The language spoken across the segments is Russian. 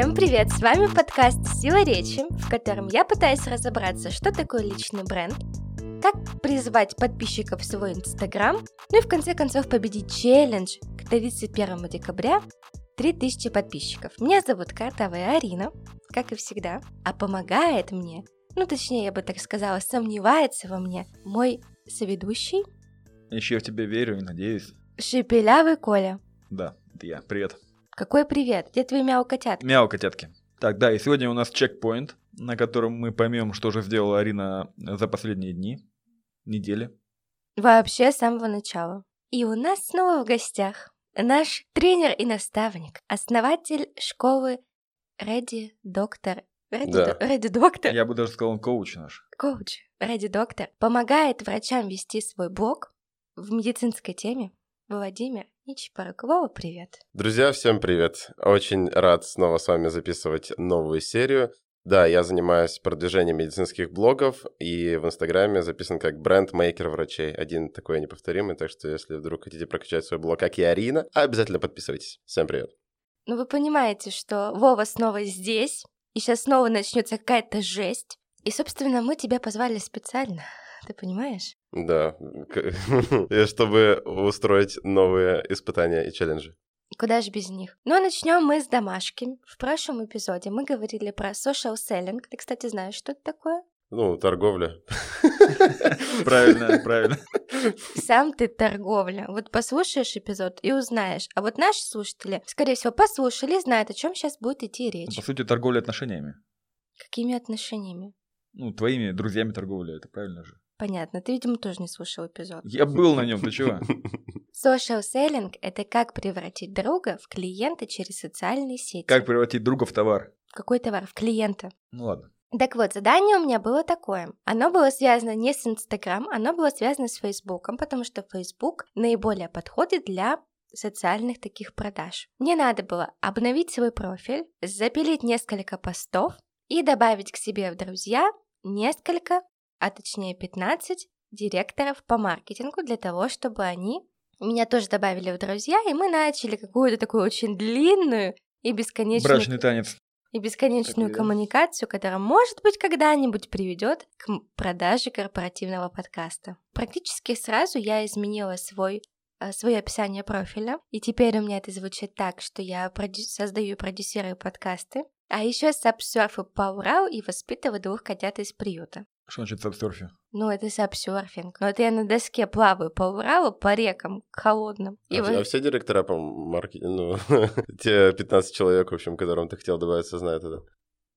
Всем привет! С вами подкаст «Сила речи», в котором я пытаюсь разобраться, что такое личный бренд, как призвать подписчиков в свой Инстаграм, ну и в конце концов победить челлендж к 31 декабря 3000 подписчиков. Меня зовут Картовая Арина, как и всегда, а помогает мне, ну точнее я бы так сказала, сомневается во мне мой соведущий. Еще я в тебя верю и надеюсь. Шепелявый Коля. Да, это я. Привет. Какой привет? Где твои мяу-котятки? Мяу-котятки. Так, да, и сегодня у нас чекпоинт, на котором мы поймем, что же сделала Арина за последние дни, недели. Вообще с самого начала. И у нас снова в гостях наш тренер и наставник, основатель школы Реди Доктор. Реди, Да. Реди Доктор. Я бы даже сказал, он коуч наш. Коуч Реди Доктор помогает врачам вести свой блог в медицинской теме. Владимир Нечипорук. Вова, привет. Друзья, всем привет! Очень рад снова с вами записывать новую серию. Да, я занимаюсь продвижением медицинских блогов и в Инстаграме записан как бренд-мейкер врачей. Один такой неповторимый, так что если вдруг хотите прокачать свой блог, как и Арина, обязательно подписывайтесь. Всем привет! Ну вы понимаете, что Вова снова здесь, и сейчас снова начнется какая-то жесть. И, собственно, мы тебя позвали специально. Ты понимаешь? Да, и чтобы устроить новые испытания и челленджи. Куда же без них? Ну, а начнем мы с домашки. В прошлом эпизоде мы говорили про social selling. Ты, кстати, знаешь, что это такое? Ну, торговля. Правильно, правильно. Сам ты торговля. Вот послушаешь эпизод и узнаешь. А вот наши слушатели, скорее всего, послушали и знают, о чем сейчас будет идти речь. По сути, торговля отношениями. Какими отношениями? Ну, твоими друзьями торговля, это правильно же. Понятно, ты, видимо, тоже не слушал эпизод. Я был на нем, ты чего? Social selling — это как превратить друга в клиента через социальные сети. Как превратить друга в товар? Какой товар? В клиента. Ну ладно. Так вот, задание у меня было такое. Оно было связано не с Инстаграм, оно было связано с Фейсбуком, потому что Фейсбук наиболее подходит для социальных таких продаж. Мне надо было обновить свой профиль, запилить несколько постов и добавить к себе в друзья несколько, а точнее 15 директоров по маркетингу для того, чтобы они меня тоже добавили в друзья, и мы начали какую-то такую очень длинную и бесконечную Брачный танец. и бесконечную Такой, коммуникацию, которая, может быть, когда-нибудь приведет к продаже корпоративного подкаста. Практически сразу я изменила свой э, свое описание профиля, и теперь у меня это звучит так, что я продю- создаю и продюсирую подкасты, а еще сапсерфу по Уралу и воспитываю двух котят из приюта. Что значит сапсерфи? Ну, это сапсерфинг. Но это я на доске плаваю по Уралу, по рекам, холодным. И А, вот- а все директора по маркетингу, ну, те 15 человек, в общем, которым ты хотел добавиться, знают это.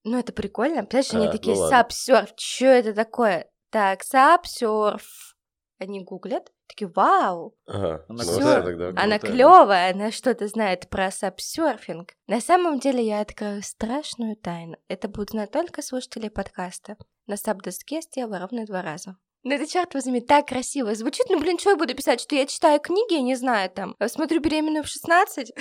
Ну, это прикольно. Представляешь, они А, такие, ну ладно. сапсерф, что это такое? Так, сапсерф. Они гуглят, такие, вау, Ага, Она ну, да, тогда она клевая, она что-то знает про сапсерфинг. На самом деле я открою страшную тайну. Это будут знать только слушатели подкаста. На саб-доске я сделала ровно два раза. Ну это, черт возьми, так красиво звучит. Ну, блин, что я буду писать, что я читаю книги, я не знаю, там, э, смотрю «Беременную в 16»,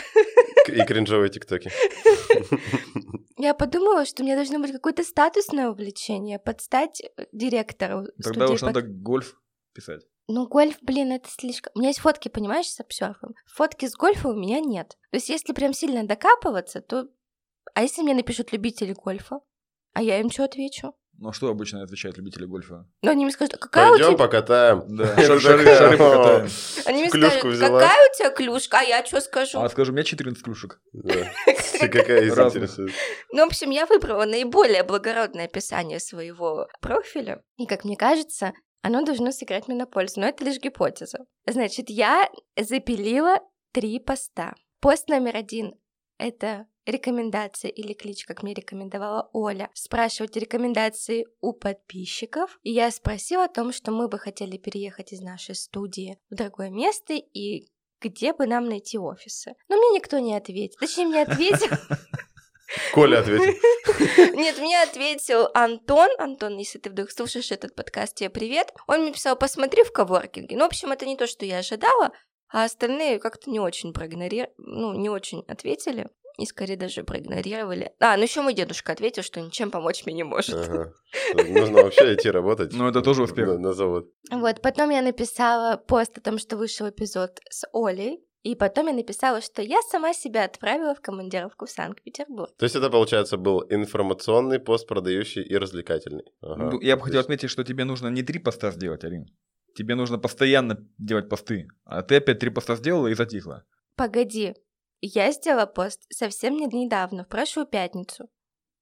И кринжовые тиктоки. Я подумала, что у меня должно быть какое-то статусное увлечение, подстать э, директору Тогда уж надо гольф писать. Ну, гольф, блин, это слишком... У меня есть фотки, понимаешь, с обсерфом. Фотки с гольфа у меня нет. То есть, если прям сильно докапываться, то... А если мне напишут любители гольфа? А я им что отвечу? Ну, а что обычно отвечают любители гольфа? Ну, они мне скажут, а какая у Пойдем тебя... покатаем. Да, шары шары «О, покатаем. Они мне скажут, какая у тебя клюшка, а я что скажу? А скажи, у меня 14 клюшек. Какая из интересует? Ну, в общем, я выбрала наиболее благородное описание своего профиля. И, как мне кажется, оно должно сыграть мне на пользу. Но это лишь гипотеза. Значит, я запилила три поста. Пост номер один — это рекомендация или клич, как мне рекомендовала Оля, спрашивать рекомендации у подписчиков. И я спросила о том, что мы бы хотели переехать из нашей студии в другое место и где бы нам найти офисы. Но мне никто не ответил. Точнее, мне ответил Коля ответил. нет, мне ответил Антон. Антон, если ты вдруг слушаешь этот подкаст, тебе привет. Он мне писал, посмотри в коворкинге. Ну, в общем, это не то, что я ожидала, а остальные как-то не очень проигнорировали, ну, не очень ответили. И скорее даже проигнорировали. А, ну еще мой дедушка ответил, что ничем помочь мне не может. Ага. Нужно вообще идти работать. Ну, это тоже успех. На, на завод. Вот, потом я написала пост о том, что вышел эпизод с Олей. И потом я написала, что я сама себя отправила в командировку в Санкт-Петербург. То есть это, получается, был информационный пост, продающий и развлекательный. Ага. Я бы хотел есть- отметить, что тебе нужно не три поста сделать, Арин. Тебе нужно постоянно делать посты. А ты опять три поста сделала и затихла. Погоди, я сделала пост совсем не- недавно, в прошлую пятницу.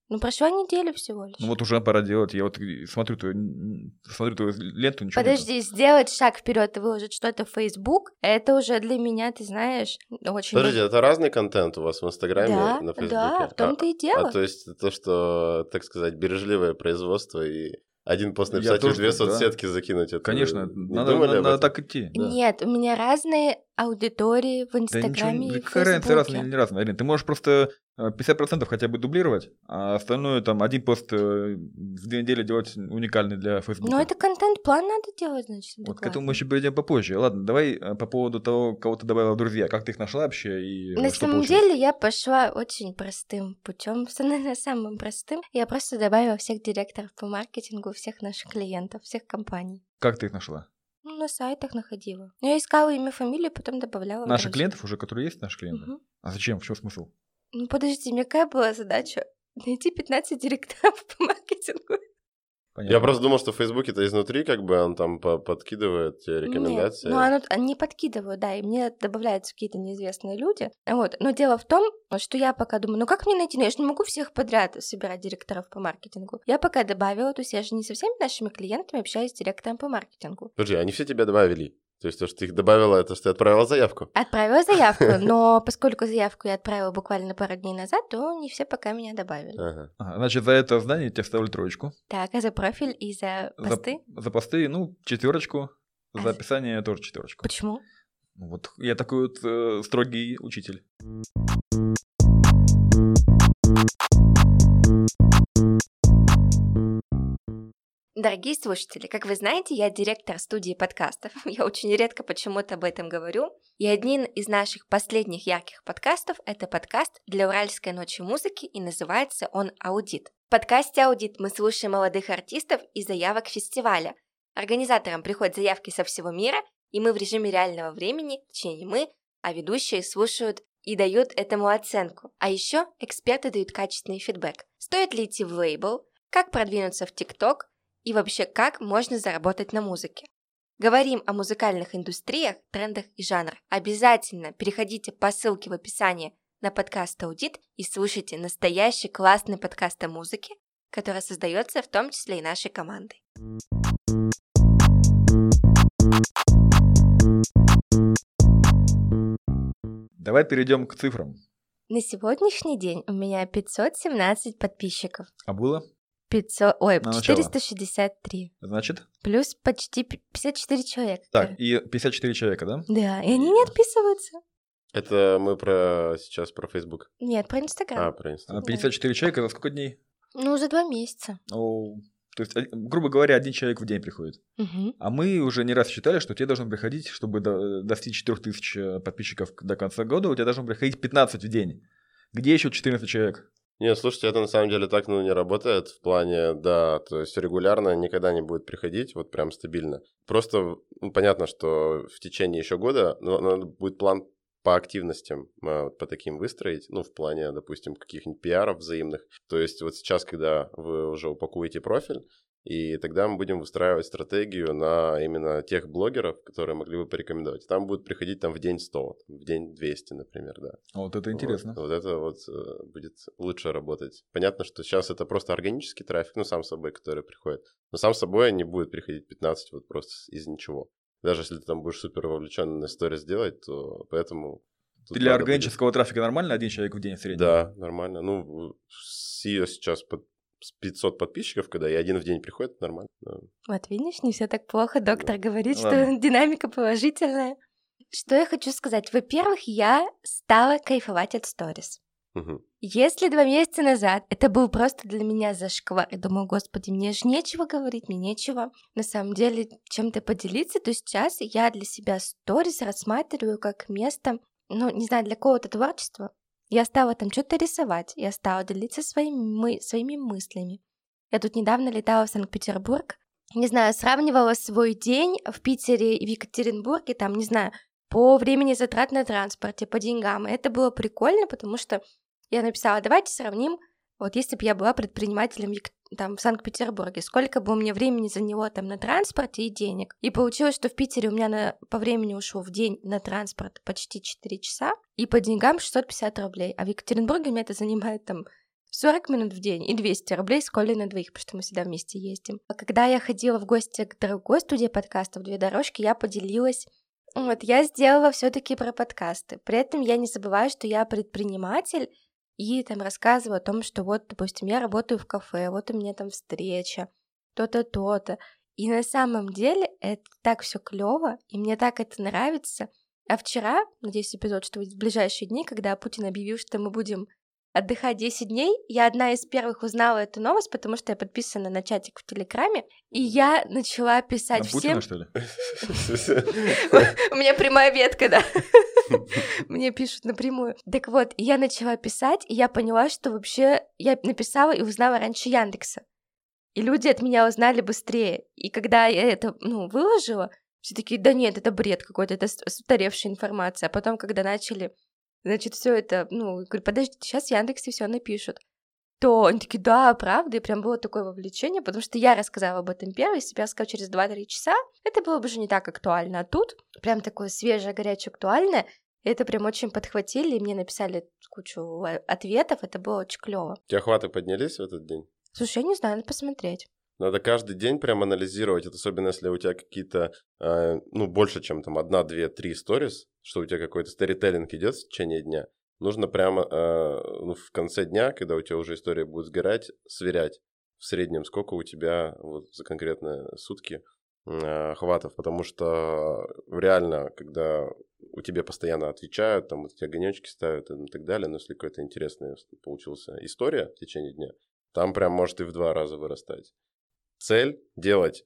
Ну, прошла неделя всего лишь. Ну вот уже пора делать. Я вот смотрю твою, смотрю твою ленту, ничего нету. Подожди, сделать шаг вперед и выложить что-то в Facebook, это уже для меня, ты знаешь, очень... Подождите, это разный контент у вас в Инстаграме да, на Фейсбуке? да, в том-то и дело. А то есть то, что, так сказать, бережливое производство и один пост Я написать и тоже две так, да. соцсетки закинуть, это Конечно, не надо, думали надо- надо так идти. да. Нет, у меня разные аудитории в Да ничего, Инстаграме да и какая разница, разные или не разные, Арин. Ты можешь просто э, 50% хотя бы дублировать, а остальное там один пост э, в две недели делать уникальный для Фейсбука. Но это контент-план надо делать, значит, Вот к этому мы еще перейдем попозже. Ладно, давай э, по поводу того, кого ты добавила в друзья. Как ты их нашла вообще и э, На самом получилось? деле я пошла очень простым путем, на самым простым. Я просто добавила всех директоров по маркетингу, всех наших клиентов, всех компаний. Как ты их нашла? Ну, на сайтах находила. Я искала имя, фамилию, потом добавляла. Наших друзья. клиентов уже, которые есть, наши клиенты? Мгм. А зачем? В чем смысл? Ну, подожди, у меня какая была задача? Найти 15 директоров по маркетингу. Понятно. Я просто думал, что в Фейсбуке-то изнутри как бы он там по- подкидывает тебе Нет, рекомендации. ну, оно, они подкидывают, да, и мне добавляются какие-то неизвестные люди. Вот. Но дело в том, что я пока думаю, ну как мне найти? Ну, я же не могу всех подряд собирать директоров по маркетингу. Я пока добавила, то есть я же не со всеми нашими клиентами общаюсь с директором по маркетингу. Подожди, они все тебя добавили? То есть то, что ты их добавила, это что ты отправила заявку? Отправила заявку, но поскольку заявку я отправила буквально пару дней назад, то не все пока меня добавили. Ага. Ага, значит, за это здание тебе ставлю троечку. Так, а за профиль и за За- посты? За, посты, ну, четверочку. А За за- описание тоже четверочку. Почему? Ну, Вот я такой вот э, строгий учитель. Дорогие слушатели, как вы знаете, я директор студии подкастов. Я очень редко почему-то об этом говорю. И один из наших последних ярких подкастов – это подкаст для Уральской ночи музыки, и называется он «Аудит». В подкасте «Аудит» мы слушаем молодых артистов и заявок фестиваля. Организаторам приходят заявки со всего мира, и мы в режиме реального времени, точнее не мы, а ведущие слушают и дают этому оценку. А еще эксперты дают качественный фидбэк. Стоит ли идти в лейбл, как продвинуться в ТикТок, и вообще как можно заработать на музыке. Говорим о музыкальных индустриях, трендах и жанрах. Обязательно переходите по ссылке в описании на подкаст Аудит и слушайте настоящий классный подкаст о музыке, который создается в том числе и нашей командой. Давай перейдем к цифрам. На сегодняшний день у меня 517 подписчиков. А было? 500, ой, На начало. 463. Значит? Плюс почти пи- 54 человека. Так, и 54 человека, да? Да, и они не отписываются. Это мы про сейчас про Facebook. Нет, про А, Инстаграм. про А Инстаграм. 54 человека за сколько дней? Ну, за два месяца. О, то есть, э, грубо говоря, один человек в день приходит. Мгм. А мы уже не раз считали, что тебе должно приходить, чтобы до- достичь 4000 э, подписчиков до конца года, у тебя должно приходить 15 в день. Где еще 14 человек? Не, слушайте, это на самом деле так ну, не работает в плане, да, то есть регулярно никогда не будет приходить, вот прям стабильно. Просто ну, понятно, что в течение еще года ну, надо будет план по активностям вот по таким выстроить, ну, в плане, допустим, каких-нибудь пиаров взаимных. То есть вот сейчас, когда вы уже упакуете профиль, и тогда мы будем выстраивать стратегию на именно тех блогеров, которые могли бы порекомендовать. Там будут приходить там в день 100, в день 200, например, да. Вот это интересно. Вот, вот это вот э, будет лучше работать. Понятно, что сейчас это просто органический трафик, ну, сам собой, который приходит. Но сам собой не будет приходить 15 вот просто из ничего. Даже если ты там будешь супер вовлечен на сторис делать, то поэтому... тут Для органического трафика нормально один человек в день в будет- среднем? Да, нормально. Ну, ее сейчас под 500 подписчиков, когда и один в день приходит, нормально. да. Вот видишь, не все так плохо. Доктор говорит, что Ладно. динамика положительная. Что я хочу сказать? Во-первых, я стала кайфовать от сторис. Мгм. Если два месяца назад это был просто для меня зашквар, я думаю, господи, мне же нечего говорить, мне нечего на самом деле чем-то поделиться, то сейчас я для себя сторис рассматриваю как место, ну, не знаю, для какого-то творчества. Я стала там что-то рисовать, я стала делиться своими, мы, своими мыслями. Я тут недавно летала в Санкт-Петербург, не знаю, сравнивала свой день в Питере и в Екатеринбурге, там, не знаю, по времени затрат на транспорте, по деньгам. И это было прикольно, потому что я написала, давайте сравним, вот если бы я была предпринимателем там в Санкт-Петербурге, сколько бы у меня времени заняло там на транспорте и денег. И получилось, что в Питере у меня на, по времени ушло в день на транспорт почти 4 часа, и по деньгам 650 рублей. А в Екатеринбурге у меня это занимает там 40 минут в день и 200 рублей с Колей на двоих, потому что мы всегда вместе ездим. А когда я ходила в гости к другой студии подкастов «Две дорожки», я поделилась вот, я сделала все-таки про подкасты. При этом я не забываю, что я предприниматель, и там рассказываю о том, что вот, допустим, я работаю в кафе, вот у меня там встреча, то-то, то-то. И на самом деле это так все клево, и мне так это нравится. А вчера, надеюсь, эпизод, что будет в ближайшие дни, когда Путин объявил, что мы будем отдыхать 10 дней. Я одна из первых узнала эту новость, потому что я подписана на чатик в Телеграме, и я начала писать всем... что ли? У меня прямая ветка, да. Мне пишут напрямую. Так вот, я начала писать, и я поняла, что вообще я написала и узнала раньше Яндекса. И люди от меня узнали быстрее. И когда я это, ну, выложила, все такие, да нет, это бред какой-то, это устаревшая информация. А потом, когда начали значит, все это, ну, говорю, подождите, сейчас Яндексе все напишут. То они такие, да, правда, и прям было такое вовлечение, потому что я рассказала об этом первой, если бы я сказала через 2-3 часа, это было бы уже не так актуально, а тут прям такое свежее, горячее, актуальное, это прям очень подхватили, и мне написали кучу ответов, это было очень клево. У тебя охваты поднялись в этот день? Слушай, я не знаю, надо посмотреть. Надо каждый день прям анализировать, это особенно если у тебя какие-то, э, ну, больше, чем там одна, две, три сторис, что у тебя какой-то сторителлинг идет в течение дня. Нужно прямо э, ну, в конце дня, когда у тебя уже история будет сгорать, сверять в среднем, сколько у тебя вот за конкретные сутки э, хватов, потому что реально, когда у тебя постоянно отвечают, там у тебя гонечки ставят и так далее, но если какая-то интересная получилась история в течение дня, там прям может и в два раза вырастать цель делать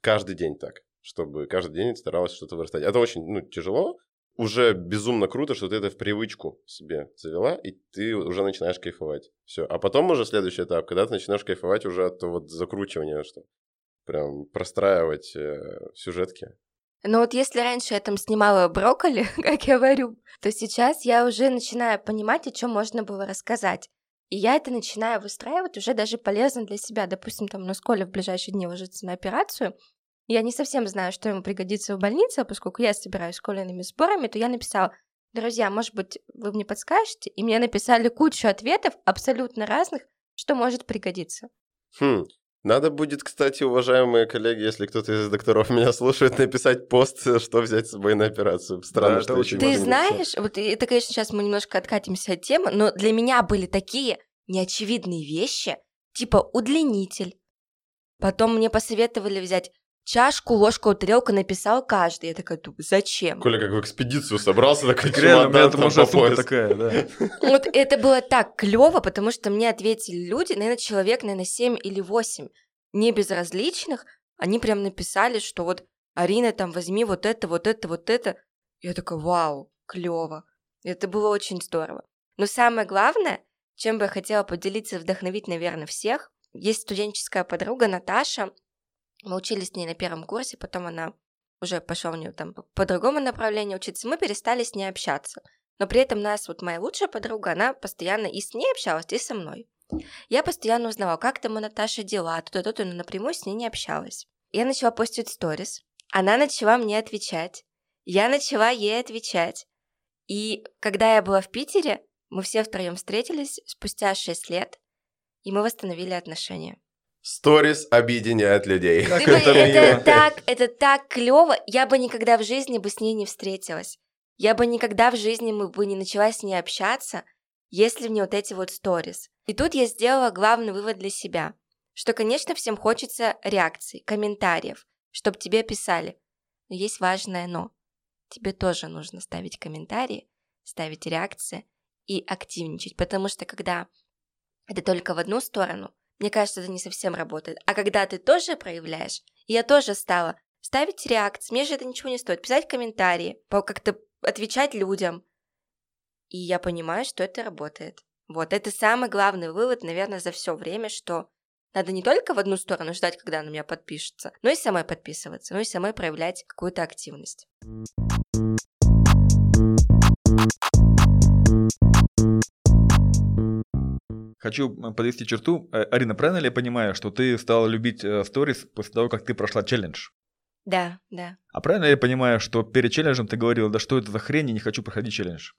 каждый день так, чтобы каждый день старалась что-то вырастать. Это очень ну, тяжело, уже безумно круто, что ты это в привычку себе завела, и ты уже начинаешь кайфовать. Все. А потом уже следующий этап, когда ты начинаешь кайфовать уже от вот закручивания, что прям простраивать э, сюжетки. Но вот если раньше я там снимала брокколи, как я говорю, то сейчас я уже начинаю понимать, о чем можно было рассказать. И я это начинаю выстраивать уже даже полезно для себя. Допустим, там, ну, Коля в ближайшие дни ложится на операцию, я не совсем знаю, что ему пригодится в больнице, а поскольку я собираюсь школьными сборами, то я написала, друзья, может быть, вы мне подскажете? И мне написали кучу ответов абсолютно разных, что может пригодиться. Хм, надо будет, кстати, уважаемые коллеги, если кто-то из докторов меня слушает, написать пост, что взять с собой на операцию. Странно, да, что очень Ты знаешь, вот это, конечно, сейчас мы немножко откатимся от темы, но для меня были такие неочевидные вещи, типа удлинитель. Потом мне посоветовали взять чашку, ложку, тарелку написал каждый. Я такая, зачем? Коля как в экспедицию собрался, такой Реально, у меня там уже сумка такая, да. Вот это было так клево, потому что мне ответили люди, наверное, человек, наверное, 7 или 8 не безразличных, они прям написали, что вот Арина, там возьми вот это, вот это, вот это. Я такая, вау, клево. Это было очень здорово. Но самое главное, чем бы я хотела поделиться вдохновить, наверное, всех, есть студенческая подруга Наташа, мы учились с ней на первом курсе, потом она уже пошла у нее там по другому направлению учиться, мы перестали с ней общаться. Но при этом нас, вот моя лучшая подруга, она постоянно и с ней общалась, и со мной. Я постоянно узнавала, как там у Наташи дела, то-то, но напрямую с ней не общалась. Я начала постить сторис, она начала мне отвечать, я начала ей отвечать. И когда я была в Питере, мы все втроем встретились спустя 6 лет, и мы восстановили отношения. Сторис объединяет людей. Как это, это так, это так клево. Я бы никогда в жизни бы с ней не встретилась. Я бы никогда в жизни мы бы не начала с ней общаться, если мне вот эти вот сторис. И тут я сделала главный вывод для себя, что, конечно, всем хочется реакций, комментариев, чтобы тебе писали. Но есть важное но. Тебе тоже нужно ставить комментарии, ставить реакции и активничать, потому что когда это только в одну сторону, мне кажется, это не совсем работает. А когда ты тоже проявляешь, я тоже стала ставить реакции, мне же это ничего не стоит, писать комментарии, как-то отвечать людям. И я понимаю, что это работает. Вот, это самый главный вывод, наверное, за все время, что надо не только в одну сторону ждать, когда на меня подпишется, но и самой подписываться, но и самой проявлять какую-то активность. Хочу подвести черту. Э, Арина, правильно ли я понимаю, что ты стала любить э, сторис после того, как ты прошла челлендж? Да, да, А правильно ли я понимаю, что перед челленджем ты говорила, да что это за хрень, я не хочу проходить челлендж?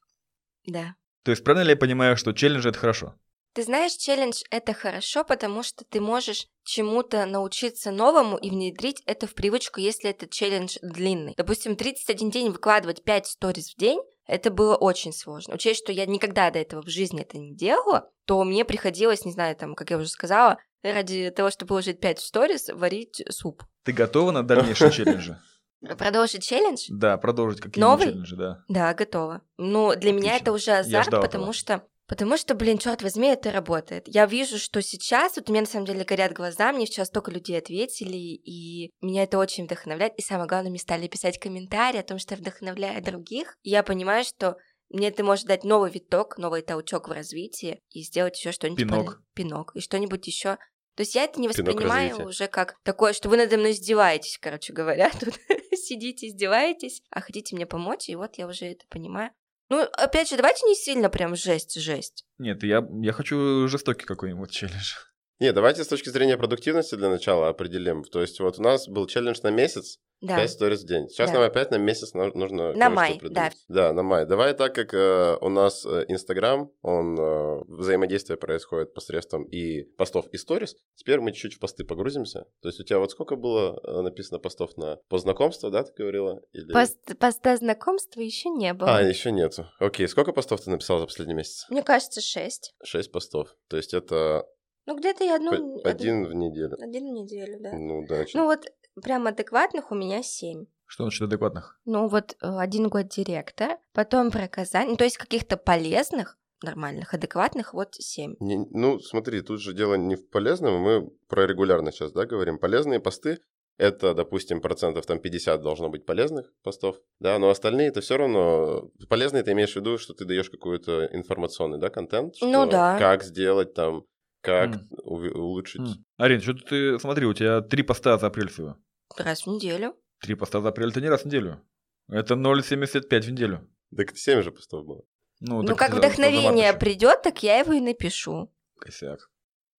да. То есть правильно ли я понимаю, что челлендж это хорошо? Ты знаешь, челлендж — это хорошо, потому что ты можешь чему-то научиться новому и внедрить это в привычку, если этот челлендж длинный. Допустим, 31 день выкладывать 5 сториз в день, это было очень сложно. Учесть, что я никогда до этого в жизни это не делала, то мне приходилось, не знаю, там, как я уже сказала, ради того, чтобы положить 5 сториз, варить суп. Ты готова на дальнейшие челленджи? Продолжить челлендж? Да, продолжить какие-нибудь челленджи, да. Да, готова. Ну, для меня Отлично. это уже азарт, потому что Потому что, блин, черт возьми, это работает. Я вижу, что сейчас, вот у меня на самом деле горят глаза, мне сейчас столько людей ответили, и меня это очень вдохновляет. И самое главное, мне стали писать комментарии о том, что я вдохновляю других. И я понимаю, что мне это может дать новый виток, новый толчок в развитии и сделать еще что-нибудь Пинок. поле- пинок и что-нибудь еще. То есть я это не воспринимаю уже как такое, что вы надо мной издеваетесь, короче говоря. Тут сидите, издеваетесь, а хотите мне помочь, и вот я уже это понимаю. Ну, опять же, давайте не сильно прям жесть-жесть. Нет, я, я хочу жестокий какой-нибудь челлендж. Не, давайте с точки зрения продуктивности для начала определим. То есть вот у нас был челлендж на месяц, Да. 5 сториз в день. Сейчас Да. нам опять на месяц нужно На май, придумать. Да, на май. Давай так, как э, у нас э, Инстаграм, он э, взаимодействие происходит посредством и постов, и сторис. Теперь мы чуть-чуть в посты погрузимся. То есть у тебя вот сколько было э, написано постов на по знакомству, да, ты говорила? Или... Пост- Поста знакомства еще не было. А, еще нету. Окей, сколько постов ты написал за последний месяц? Мне кажется, шесть. Шесть постов. То есть это Ну, где-то я одну... один в неделю. Один в неделю, да. Ну, да, значит, Ну, вот прям адекватных у меня семь. Что насчет адекватных? Ну, вот э, один год директор, потом про Казань, ну, то есть каких-то полезных, нормальных, адекватных, вот семь. Не- ну, смотри, тут же дело не в полезном, мы про регулярно сейчас, да, говорим. Полезные посты — это, допустим, процентов там 50 должно быть полезных постов, да, но остальные это все равно... Полезные ты имеешь в виду, что ты даешь какой-то информационный, да, контент? Ну что да. Как сделать там, как уви- улучшить... М. Арин, что ты, смотри, у тебя три поста за апрель всего. Раз в неделю. Три поста за апрель это не раз в неделю. Это 0,75 в неделю. Так 7 же постов было. Ну, Ну, как вдохновение придет, так я его и напишу. Косяк.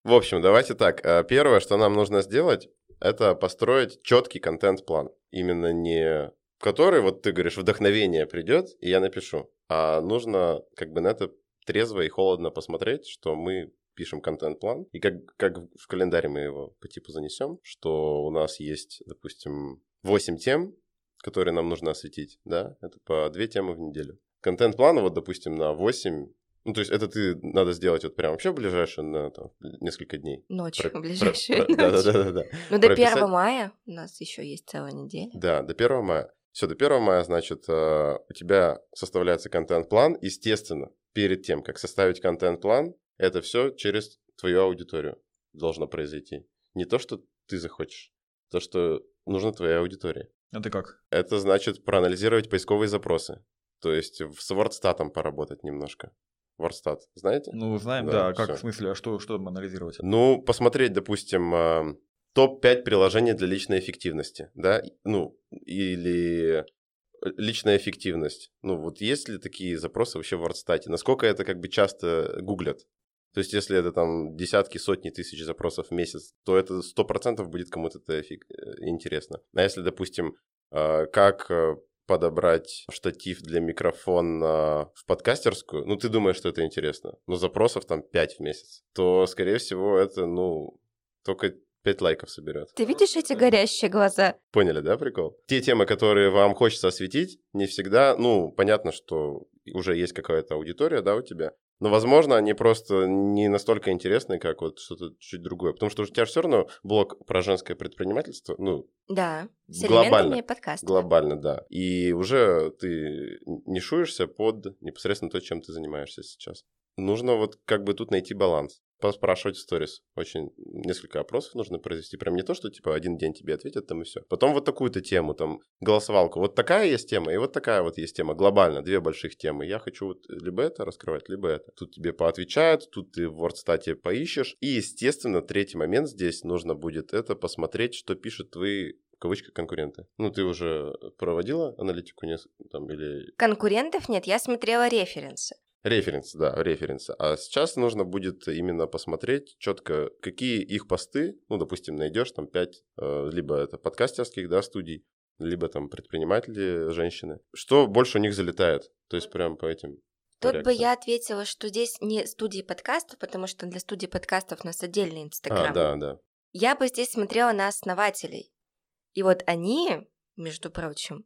В общем, давайте так. Э, Первое, что нам нужно сделать, это построить четкий контент-план. Именно не который, вот ты говоришь, вдохновение придет, и я напишу. А нужно как бы на это трезво и холодно посмотреть, что мы пишем контент-план, и как, как в календаре мы его по типу занесем, что у нас есть, допустим, 8 тем, которые нам нужно осветить, да, это по 2 темы в неделю. Контент-план, вот, допустим, на 8 ну, то есть это ты надо сделать вот прям вообще в ближайшее на там, несколько дней. Ночью, Про- ближайшую про- да, ночь. да, да, да, да. Ну, до прописать. 1 мая у нас еще есть целая неделя. Да, до 1 мая. Все, до 1 мая, значит, э, у тебя составляется контент-план. Естественно, перед тем, как составить контент-план, это все через твою аудиторию должно произойти. Не то, что ты захочешь, то, что нужно твоей аудитории. Это как? Это значит проанализировать поисковые запросы. То есть с WordStat поработать немножко. WordStat, знаете? Ну, знаем, Да, да. как, всё. в смысле, а что, что анализировать? Ну, посмотреть, допустим, а, топ-5 приложений для личной эффективности, да, ну, или личная эффективность. Ну, вот есть ли такие запросы вообще в WordStat? Насколько это как бы часто гуглят? То есть, если это там десятки, сотни тысяч запросов в месяц, то это 100% будет кому-то это э, интересно. А если, допустим, а, как э, подобрать штатив для микрофона в подкастерскую, ну, ты думаешь, что это интересно, но запросов там 5 в месяц, то, скорее всего, это, ну, только 5 лайков соберет. Ты видишь эти горящие глаза? Поняли, да, прикол? Те темы, которые вам хочется осветить, не всегда, ну, понятно, что уже есть какая-то аудитория, да, у тебя, но, возможно, они просто не настолько интересны, как вот что-то чуть другое. Потому что у тебя же все равно блог про женское предпринимательство, ну, Да, с Глобально. элементами подкаста. глобально, да. И уже ты нишуешься под непосредственно то, чем ты занимаешься сейчас. Нужно вот как бы тут найти баланс. Поспрашивать в сторис. Очень несколько опросов нужно произвести. Прям не то, что типа один день тебе ответят, там и все. Потом вот такую-то тему, там, голосовалку. Вот такая есть тема, и вот такая вот есть тема. Глобально, две больших темы. Я хочу вот либо это раскрывать, либо это. Тут тебе поотвечают, тут ты в WordStat поищешь. И, естественно, третий момент здесь нужно будет это посмотреть, что пишут твои в кавычках конкуренты. Ну, ты уже проводила аналитику нес- там, или Конкурентов нет, я смотрела референсы. Референсы, да, референсы. А сейчас нужно будет именно посмотреть четко, какие их посты, ну, допустим, найдешь там 5, э, либо это подкастерских, да, студий, либо там предприниматели, женщины. Что больше у них залетает? То есть прям по этим Тут реакция. бы я ответила, что здесь не студии подкастов, потому что для студии подкастов у нас отдельный Инстаграм. А, да, да. Я бы здесь смотрела на основателей. И вот они, между прочим,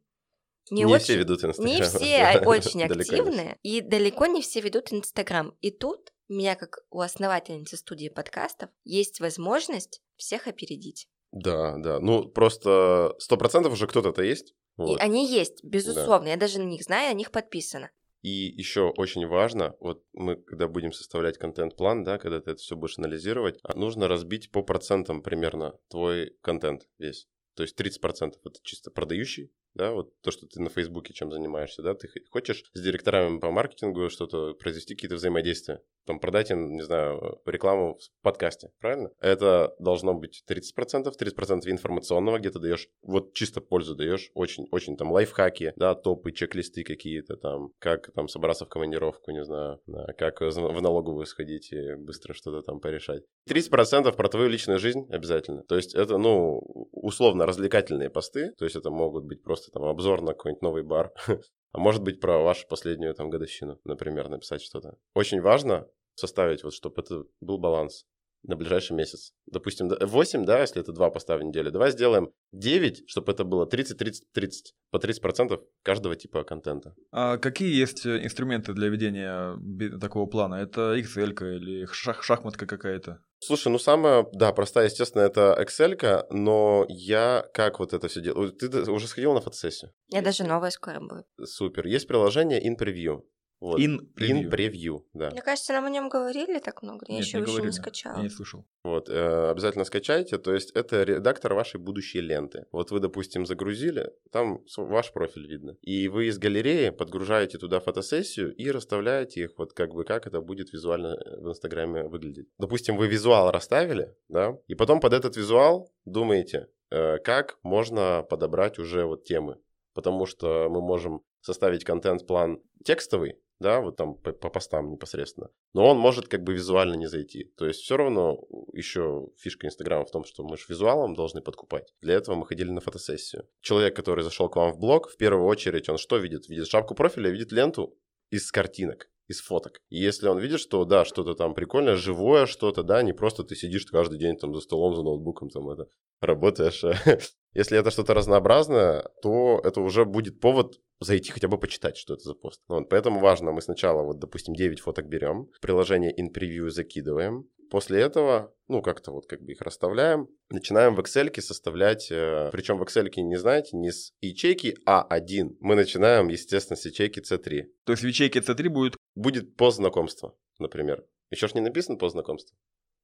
не, Не очень... все ведут Инстаграм. Не все очень активные, и далеко не все ведут Инстаграм. И тут у меня, как у основательницы студии подкастов, есть возможность всех опередить. Да, да. Ну, просто сто процентов уже кто-то-то есть. Вот. И они есть, безусловно. Я даже на них знаю, на них подписано. И еще очень важно, вот мы, когда будем составлять контент-план, да, когда ты это все будешь анализировать, а, нужно разбить по процентам примерно твой контент весь. То есть 30% это чисто продающий, да, вот то, что ты на Фейсбуке чем занимаешься, да, ты хочешь с директорами по маркетингу что-то произвести, какие-то взаимодействия, там продать им, не знаю, рекламу в подкасте, правильно? Это должно быть 30%, 30% информационного, где ты даешь, вот чисто пользу даешь, очень-очень там лайфхаки, да, топы, чек-листы какие-то там, как там собраться в командировку, не знаю, да, как в налоговую сходить и быстро что-то там порешать. 30% про твою личную жизнь обязательно. То есть это, ну, условно развлекательные посты, то есть это могут быть просто там обзор на какой-нибудь новый бар, а может быть про вашу последнюю там годовщину, например, написать что-то. Очень важно составить вот, чтобы это был баланс на ближайший месяц. Допустим, да- 8, да, если это 2 поста в неделю. Давай сделаем 9, чтобы это было 30-30-30. По 30% каждого типа контента. А какие есть э, инструменты для ведения такого плана? Это Excel или шах- шахматка какая-то? Слушай, ну самая, да, простая, естественно, это Excel, но я как вот это все делаю? Ты уже сходил на фотосессию? Я даже новая скоро будет. Супер. Есть приложение InPreview. Вот. In In Preview. Preview, да. Мне кажется, нам о нем говорили так много. Я Нет, еще не его еще не скачала. Я не слышал. Вот, э, обязательно скачайте. То есть это редактор вашей будущей ленты. Вот вы, допустим, загрузили, там ваш профиль видно. И вы из галереи подгружаете туда фотосессию и расставляете их вот как бы как это будет визуально э, в Инстаграме выглядеть. Допустим, вы визуал расставили, да, и потом под этот визуал думаете, э, как можно подобрать уже вот темы. Потому что мы можем составить контент-план текстовый, да, вот там по, по постам непосредственно. Но он может как бы визуально не зайти. То есть все равно еще фишка Инстаграма в том, что мы же визуалом должны подкупать. Для этого мы ходили на фотосессию. Человек, который зашел к вам в блог, в первую очередь он что видит? Видит шапку профиля, видит ленту из картинок из фоток. И если он видит, что да, что-то там прикольное, живое что-то, да, не просто ты сидишь каждый день там за столом, за ноутбуком, там это, работаешь. Если это что-то разнообразное, то это уже будет повод зайти хотя бы почитать, что это за пост. Вот, поэтому важно, мы сначала, вот, допустим, 9 фоток берем, приложение InPreview закидываем, после этого, ну, как-то вот как бы их расставляем, начинаем в Excel составлять, э, причем в Excel, не знаете, не с ячейки А1, мы начинаем, естественно, с ячейки C3. То есть в ячейке C3 будет... Будет пост знакомства, например. Еще ж не написан пост знакомства.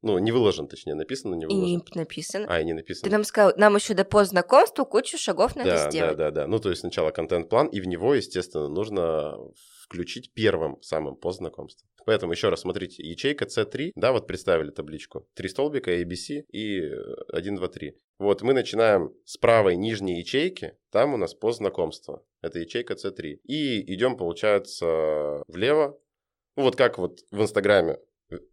Ну, не выложен, точнее, написано, не И не выложен. написано. А, и не Ты написано. нам сказал, нам еще до пост знакомства кучу шагов надо да, сделать. да, да, да. Ну, то есть сначала контент-план, и в него, естественно, нужно включить первым самым пост знакомства. Поэтому еще раз смотрите, ячейка C3, да, вот представили табличку. Три столбика, ABC и э, 1, 2, 3. Вот мы начинаем с правой нижней ячейки, там у нас пост знакомства. Это ячейка C3. И идем, получается, влево. Ну, вот как вот в Инстаграме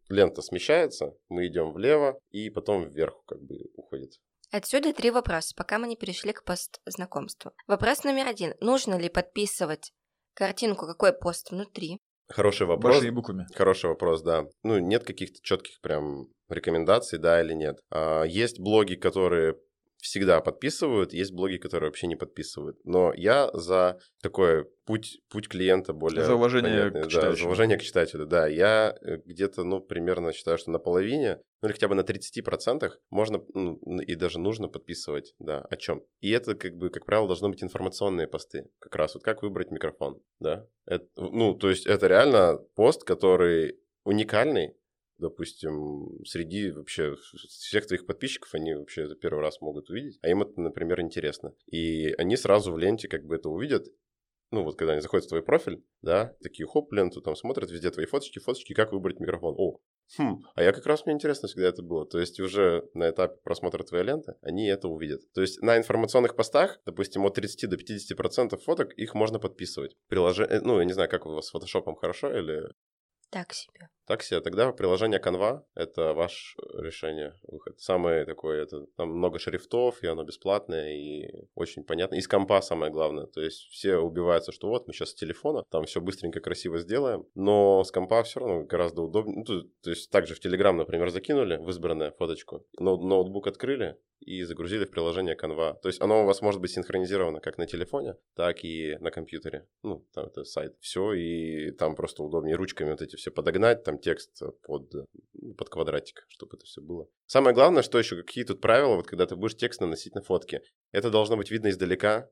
лента смещается, мы идем влево, и потом вверх как бы уходит. Отсюда три вопроса, пока мы не перешли к пост знакомству. Вопрос номер один. Нужно ли подписывать картинку, какой пост внутри? Хороший вопрос. Большими буквами. Хороший вопрос, да. Ну, нет каких-то четких прям рекомендаций, да или нет. А, есть блоги, которые всегда подписывают, есть блоги, которые вообще не подписывают. Но я за такой путь, путь клиента более... За уважение понятный, к да, читающему. за уважение к читателю, да. Я э, где-то, ну, примерно считаю, что на половине, ну, или хотя бы на 30% можно ну, и даже нужно подписывать, да, о чем. И это, как бы, как правило, должны быть информационные посты. Как раз вот как выбрать микрофон, да. Это, ну, то есть это реально пост, который уникальный, допустим, среди вообще всех твоих подписчиков, они вообще это первый раз могут увидеть, а им это, например, интересно. И они сразу в ленте как бы это увидят, ну вот когда они заходят в твой профиль, да, такие хоп, ленту там смотрят, везде твои фоточки, фоточки, как выбрать микрофон. О, хм, а я как раз, мне интересно всегда это было. То есть уже на этапе просмотра твоей ленты они это увидят. То есть на информационных постах, допустим, от 30 до 50% фоток, их можно подписывать. Приложение, ну, я не знаю, как у вас с фотошопом хорошо или Так себе. Так себе. Тогда приложение Canva — это ваше решение, выход. Самое такое, это там много шрифтов, и оно бесплатное, и очень понятно. Из компа самое главное. То есть все убиваются, что вот мы сейчас с телефона, там все быстренько, красиво сделаем, но с компа все равно гораздо удобнее. Ну, то, то есть также в Telegram, например, закинули в избранное фоточку, ноут ноутбук открыли, и загрузили в приложение Canva. То есть оно у вас может быть синхронизировано как на телефоне, так и на компьютере. Ну, там это сайт. Все, и там просто удобнее ручками вот эти все подогнать, там текст под, под квадратик, чтобы это все было. Самое главное, что еще, какие тут правила, вот когда ты будешь текст наносить на фотки, это должно быть видно издалека,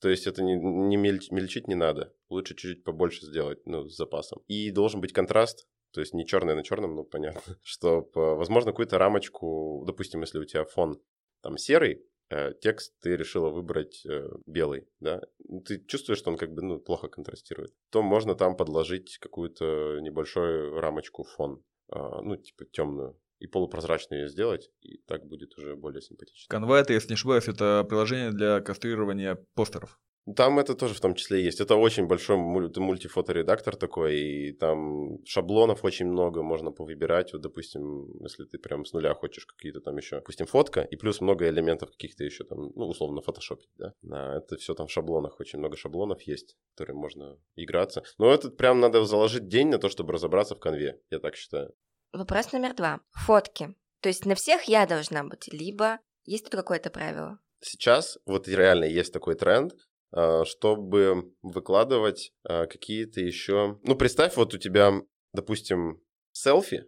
то есть это не, не мельч, мельчить не надо. Лучше чуть-чуть побольше сделать, ну, с запасом. И должен быть контраст, то есть не черное на черном, ну, понятно. Чтобы, возможно, какую-то рамочку, допустим, если у тебя фон там серый, э, текст ты решила выбрать э, белый, да, ну, ты чувствуешь, что он как бы ну, плохо контрастирует, то можно там подложить какую-то небольшую рамочку фон, э, ну, типа темную, и полупрозрачную ее сделать, и так будет уже более симпатично. Canva, это, если не ошибаюсь, это приложение для кастрирования постеров. Там это тоже в том числе есть. Это очень большой мультифоторедактор такой, и там шаблонов очень много, можно повыбирать. Вот, допустим, если ты прям с нуля хочешь какие-то там еще, допустим, фотка, и плюс много элементов каких-то еще там, ну, условно, фотошопить, да. А это все там в шаблонах, очень много шаблонов есть, которые можно играться. Но это прям надо заложить день на то, чтобы разобраться в конве, я так считаю. Вопрос номер два. Фотки. То есть на всех я должна быть, либо есть тут какое-то правило? Сейчас вот реально есть такой тренд, чтобы выкладывать а, какие-то еще... Ну, представь, вот у тебя, допустим, селфи,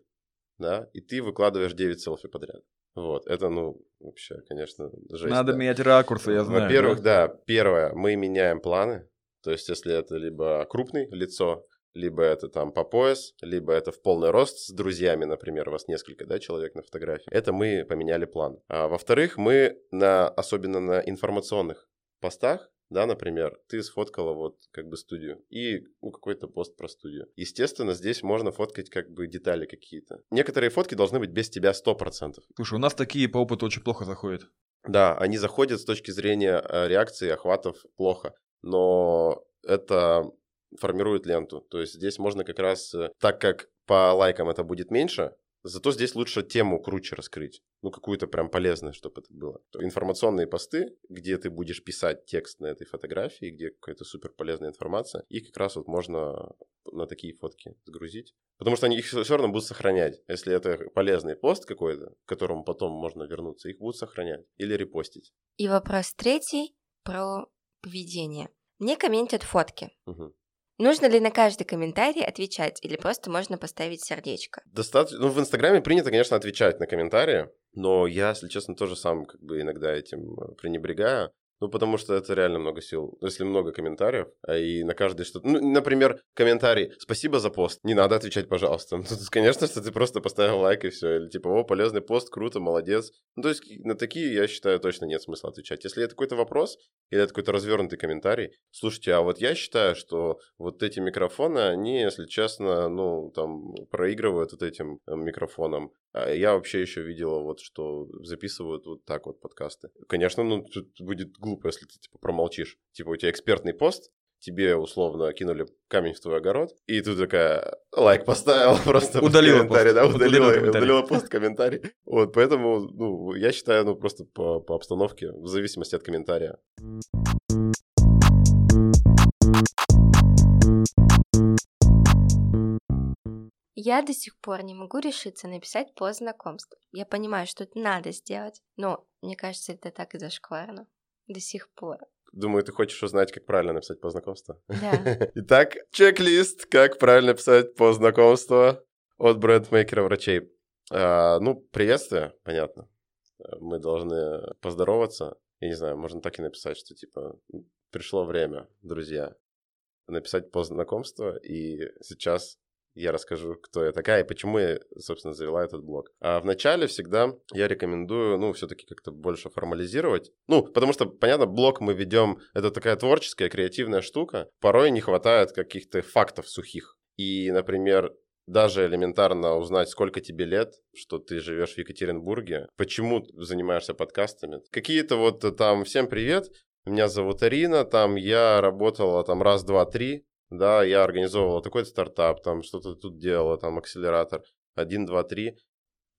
да, и ты выкладываешь 9 селфи подряд. Вот, это, ну, вообще, конечно, жесть. Надо да. менять ракурсы, я знаю. Во-первых, да? да, первое, мы меняем планы, то есть если это либо крупный лицо, либо это там по пояс, либо это в полный рост с друзьями, например, у вас несколько, да, человек на фотографии. Это мы поменяли план. А во-вторых, мы на, особенно на информационных постах, да, например, ты сфоткала вот как бы студию и ну, какой-то пост про студию. Естественно, здесь можно фоткать как бы детали какие-то. Некоторые фотки должны быть без тебя 100%. Слушай, у нас такие по опыту очень плохо заходят. Да, они заходят с точки зрения э, реакции, охватов плохо, но это формирует ленту. То есть здесь можно как раз, э, так как по лайкам это будет меньше, Зато здесь лучше тему круче раскрыть. Ну, какую-то прям полезную, чтобы это было. Информационные посты, где ты будешь писать текст на этой фотографии, где какая-то супер полезная информация, и как раз вот можно на такие фотки загрузить. Потому что они их все равно будут сохранять. Если это полезный пост какой-то, к которому потом можно вернуться, их будут сохранять или репостить. И вопрос третий про поведение. Мне комментят фотки. Угу. Нужно ли на каждый комментарий отвечать или просто можно поставить сердечко? Достаточно. Ну, в Инстаграме принято, конечно, отвечать на комментарии, но я, если честно, тоже сам как бы иногда этим э, пренебрегаю. Ну, потому что это реально много сил. Если много комментариев, а и на каждый что-то... Ну, например, комментарий «Спасибо за пост». Не надо отвечать, пожалуйста. Ну, конечно, что ты просто поставил лайк и все. Или типа «О, полезный пост, круто, молодец». Ну, то есть на такие, я считаю, точно нет смысла отвечать. Если это какой-то вопрос или это какой-то развернутый комментарий, слушайте, а вот я считаю, что вот эти микрофоны, они, если честно, ну, там, проигрывают вот этим э, микрофоном. А я вообще еще видела вот, что записывают вот так вот подкасты. Конечно, ну, тут будет глупо, если ты, типа, промолчишь. Типа, у тебя экспертный пост, тебе условно кинули камень в твой огород, и ты такая лайк поставила просто удалила комментарий, пост. да, удалила, удалила, удалила пост комментарий. Вот, поэтому, ну, я считаю, ну, просто по, по обстановке, в зависимости от комментария. Я до сих пор не могу решиться написать по знакомству. Я понимаю, что это надо сделать, но мне кажется, это так и зашкварно. До сих пор. Думаю, ты хочешь узнать, как правильно написать по знакомству? Да. Итак, чек-лист, как правильно писать по знакомству от брендмейкера врачей. А, ну, приветствие, понятно. Мы должны поздороваться. Я не знаю, можно так и написать, что типа пришло время, друзья, написать по знакомству, и сейчас я расскажу, кто я такая и почему я, собственно, завела этот блог. А вначале всегда я рекомендую, ну, все-таки как-то больше формализировать. Ну, потому что, понятно, блог мы ведем, это такая творческая, креативная штука. Порой не хватает каких-то фактов сухих. И, например, даже элементарно узнать, сколько тебе лет, что ты живешь в Екатеринбурге, почему занимаешься подкастами. Какие-то вот там «Всем привет, меня зовут Арина, там я работала там раз, два, три, да, я организовывала такой стартап, там что-то тут делала, там акселератор, один, два, три.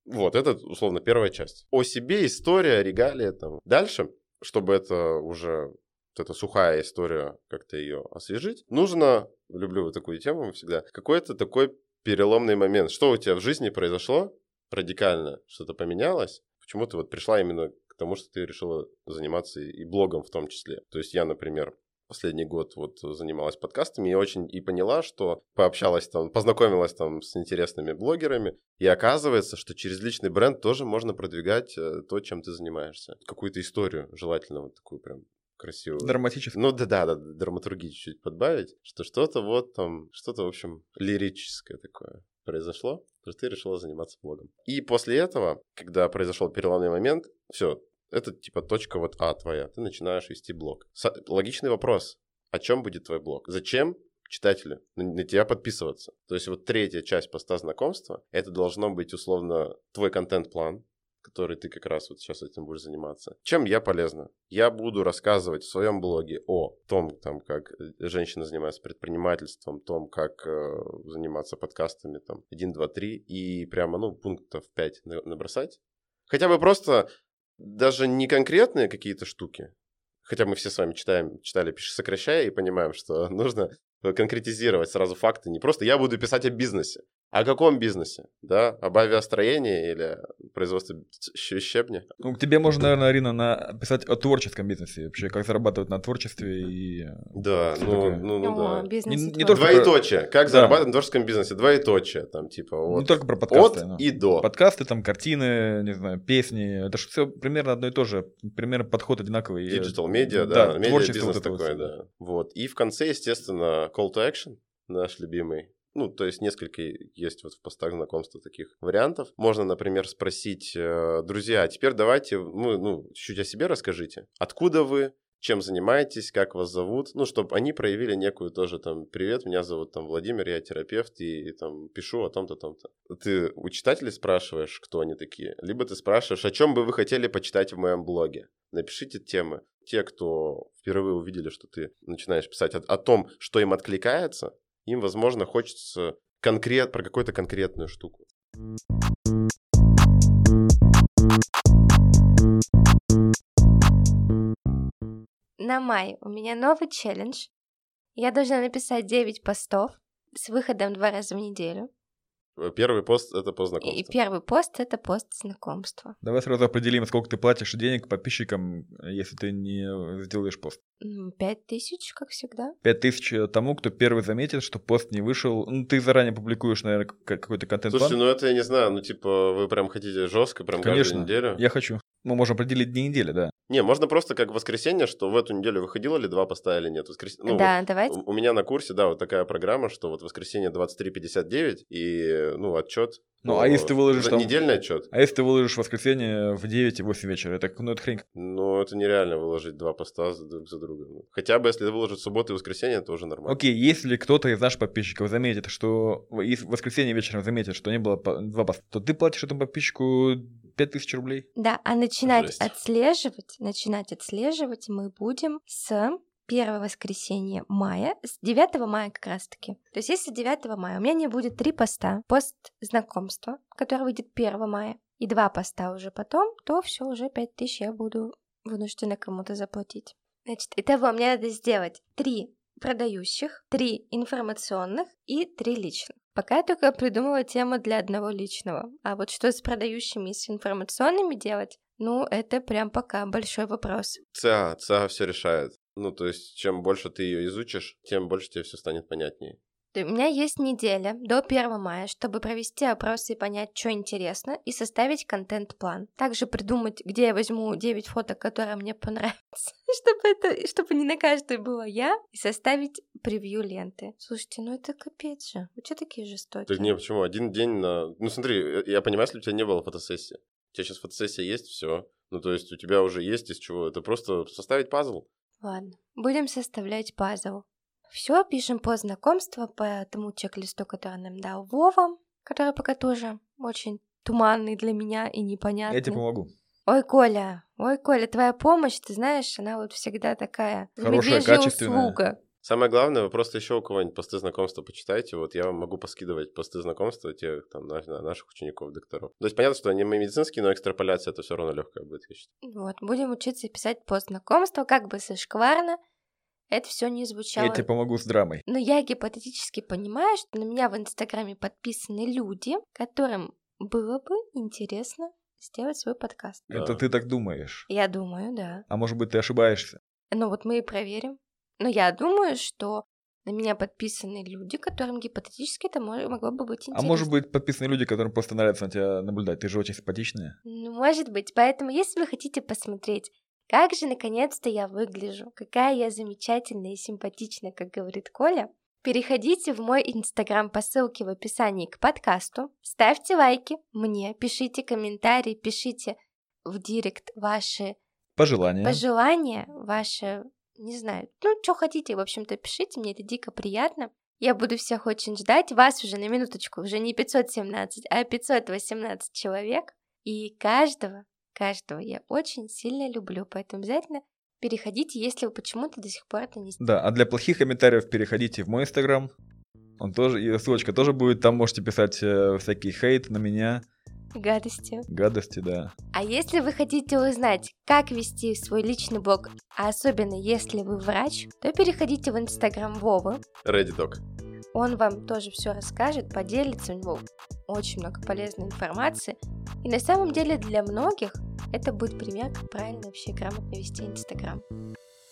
Вот, это, условно, первая часть. О себе история, регалия там. Дальше, чтобы это уже вот эта сухая история, как-то ее освежить, нужно, люблю вот такую тему всегда, какой-то такой переломный момент. Что у тебя в жизни произошло радикально, что-то поменялось, почему ты вот пришла именно к тому, что ты решила заниматься и блогом в том числе. То есть я, например, последний год вот занималась подкастами и очень и поняла, что пообщалась там, познакомилась там с интересными блогерами, и оказывается, что через личный бренд тоже можно продвигать э, то, чем ты занимаешься. Какую-то историю, желательно вот такую прям красивую. Драматически. Ну да, да, да, драматургии чуть-чуть подбавить, что что-то вот там, что-то, в общем, лирическое такое произошло, что ты решила заниматься блогом. И после этого, когда произошел переломный момент, все, это типа точка вот А твоя. Ты начинаешь вести блог. С- логичный вопрос. О чем будет твой блог? Зачем читателю на, на тебя подписываться? То есть вот третья часть поста знакомства, это должно быть условно твой контент-план, который ты как раз вот сейчас этим будешь заниматься. Чем я полезна? Я буду рассказывать в своем блоге о том, там, как женщина занимается предпринимательством, том, как э, заниматься подкастами, там, 1, 2, 3, и прямо, ну, пунктов 5 набросать. Хотя бы просто даже не конкретные какие-то штуки, хотя мы все с вами читаем, читали «Пиши, сокращая» и понимаем, что нужно конкретизировать сразу факты. Не просто я буду писать о бизнесе. О каком бизнесе? Да? Об авиастроении или производстве щебня? Ну, тебе можно, наверное, Арина, написать о творческом бизнесе. Вообще, как зарабатывать на творчестве и... Да, ну, такое. ну, ну, О, да. бизнес Не- и не только- Двоеточие. Как Да. зарабатывать на творческом бизнесе? Двоеточие. Там, типа, вот. Не только про подкасты. От но. и до. Подкасты, там, картины, не знаю, песни. Это же все примерно одно и то же. Примерно подход одинаковый. Digital медиа, да, медиа творчество бизнес вот вот такой, всё. да. Вот. И в конце, естественно, call to action, наш любимый. Ну, то есть несколько есть вот в постах знакомства таких вариантов. Можно, например, спросить, э, друзья, а теперь давайте, ну, ну, чуть о себе расскажите. Откуда вы? Чем занимаетесь, как вас зовут, ну, чтобы они проявили некую тоже там, привет, меня зовут там Владимир, я терапевт, и, и, там пишу о том-то, том-то. Ты у читателей спрашиваешь, кто они такие, либо ты спрашиваешь, о чем бы вы хотели почитать в моем блоге. Напишите темы. Те, кто впервые увидели, что ты начинаешь писать о, о том, что им откликается, им, возможно, хочется конкрет, про какую-то конкретную штуку. На май у меня новый челлендж. Я должна написать 9 постов с выходом два раза в неделю. Э, Первый пост — это по И знакомству. первый пост это пост знакомства. Давай сразу определим, сколько ты платишь денег подписчикам, если ты не сделаешь пост. Пять тысяч, как всегда. Пять тысяч тому, кто первый заметит, что пост не вышел. Ну, ты заранее публикуешь, наверное, какой-то контент-план. Слушайте, ну это я не знаю, ну типа вы прям хотите жестко, прям Конечно. каждую неделю? Я хочу. Мы можем определить дни недели, да. Не, можно просто как в воскресенье, что в эту неделю выходило ли два поста или нет. Воскрес... ну, да, вот давайте. у меня на курсе, да, вот такая программа, что вот воскресенье 23.59 и, ну, отчет. Ну, а если ты выложишь там- Недельный отчет? А если ты выложишь в воскресенье в 9 и 8 вечера, это, ну, это хрень. Ну, это нереально выложить два поста за- друг за другом. Хотя бы если выложить в субботу и воскресенье, это уже нормально. Окей, если кто-то из наших подписчиков заметит, что и в воскресенье вечером заметит, что не было два поста, то ты платишь этому подписчику 5000 рублей. Да, а начинать Жесть. отслеживать, начинать отслеживать мы будем с первого воскресенья мая, с 9 мая как раз-таки. То есть если 9 мая у меня не будет три поста, пост знакомства, который выйдет 1 мая, и два поста уже потом, то все, уже 5000 я буду вынуждена кому-то заплатить. Значит, итого мне надо сделать три продающих, три информационных и три личных. Пока я только придумала тему для одного личного. А вот что с продающими и с информационными делать, ну, это прям пока большой вопрос. ЦА, ЦА все решает. Ну, то есть, чем больше ты ее изучишь, тем больше тебе все станет понятнее. У меня есть неделя до 1 мая, чтобы провести опросы и понять, что интересно, и составить контент-план. Также придумать, где я возьму 9 фоток, которые мне понравятся, чтобы это, чтобы не на каждой было я, и составить превью ленты. Слушайте, ну это капец же. Вы что такие жестокие? Так не, почему? Один день на... Ну, смотри, э, я понимаю, если у тебя не было фотосессии. У тебя сейчас фотосессия есть, все. Ну, то есть у тебя уже есть из чего. Это просто составить пазл. Ладно, будем составлять пазл. Все, пишем по знакомству, по тому чек-листу, который нам дал Вова, который пока тоже очень туманный для меня и непонятный. Я тебе помогу. Ой, Коля, ой, Коля, твоя помощь, ты знаешь, она вот всегда такая Хорошая, медвежья качественная. услуга. Самое главное, вы просто еще у кого-нибудь посты знакомства почитайте. Вот я вам могу поскидывать посты знакомства тех там на- на- наших учеников, докторов. То есть понятно, что они медицинские, но экстраполяция это все равно легкая будет, я считаю. Вот, будем учиться писать пост знакомства, как бы зашкварно это все не звучало. Я тебе помогу с драмой. Но я гипотетически понимаю, что на меня в Инстаграме подписаны люди, которым было бы интересно сделать свой подкаст. Да. Это ты так думаешь. Я думаю, да. А может быть, ты ошибаешься? Ну вот мы и проверим. Но я думаю, что на меня подписаны люди, которым гипотетически это мо- могло бы быть А интересно. может быть, подписаны люди, которым просто нравится на тебя наблюдать. Ты же очень симпатичная. Ну, может быть. Поэтому, если вы хотите посмотреть, как же наконец-то я выгляжу, какая я замечательная и симпатичная, как говорит Коля, переходите в мой инстаграм по ссылке в описании к подкасту, ставьте лайки мне, пишите комментарии, пишите в директ ваши Пожелания. пожелания, ваши, не знаю, ну, что хотите, в общем-то, пишите, мне это дико приятно. Я буду всех очень ждать. Вас уже на минуточку, уже не 517, а 518 человек. И каждого, каждого я очень сильно люблю, поэтому обязательно переходите, если вы почему-то до сих пор это не Да, а для плохих комментариев переходите в мой инстаграм. Он тоже, и ссылочка тоже будет. Там можете писать э, всякий хейт на меня, гадости. гадости, да. А если вы хотите узнать, как вести свой личный блог, а особенно если вы врач, то переходите в инстаграм Вовы. Ready Doc. Он вам тоже все расскажет, поделится, у него очень много полезной информации. И на самом деле для многих это будет пример, как правильно вообще грамотно вести Инстаграм.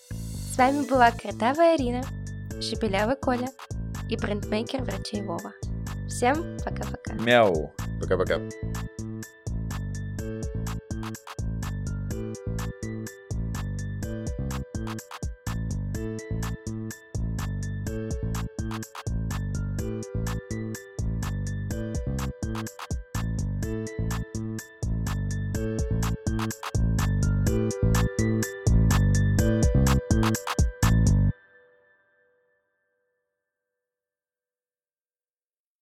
С вами была Кротавая Арина, Шепелявый Коля и брендмейкер врачей Вова. Всем пока-пока. Мяу. Пока-пока.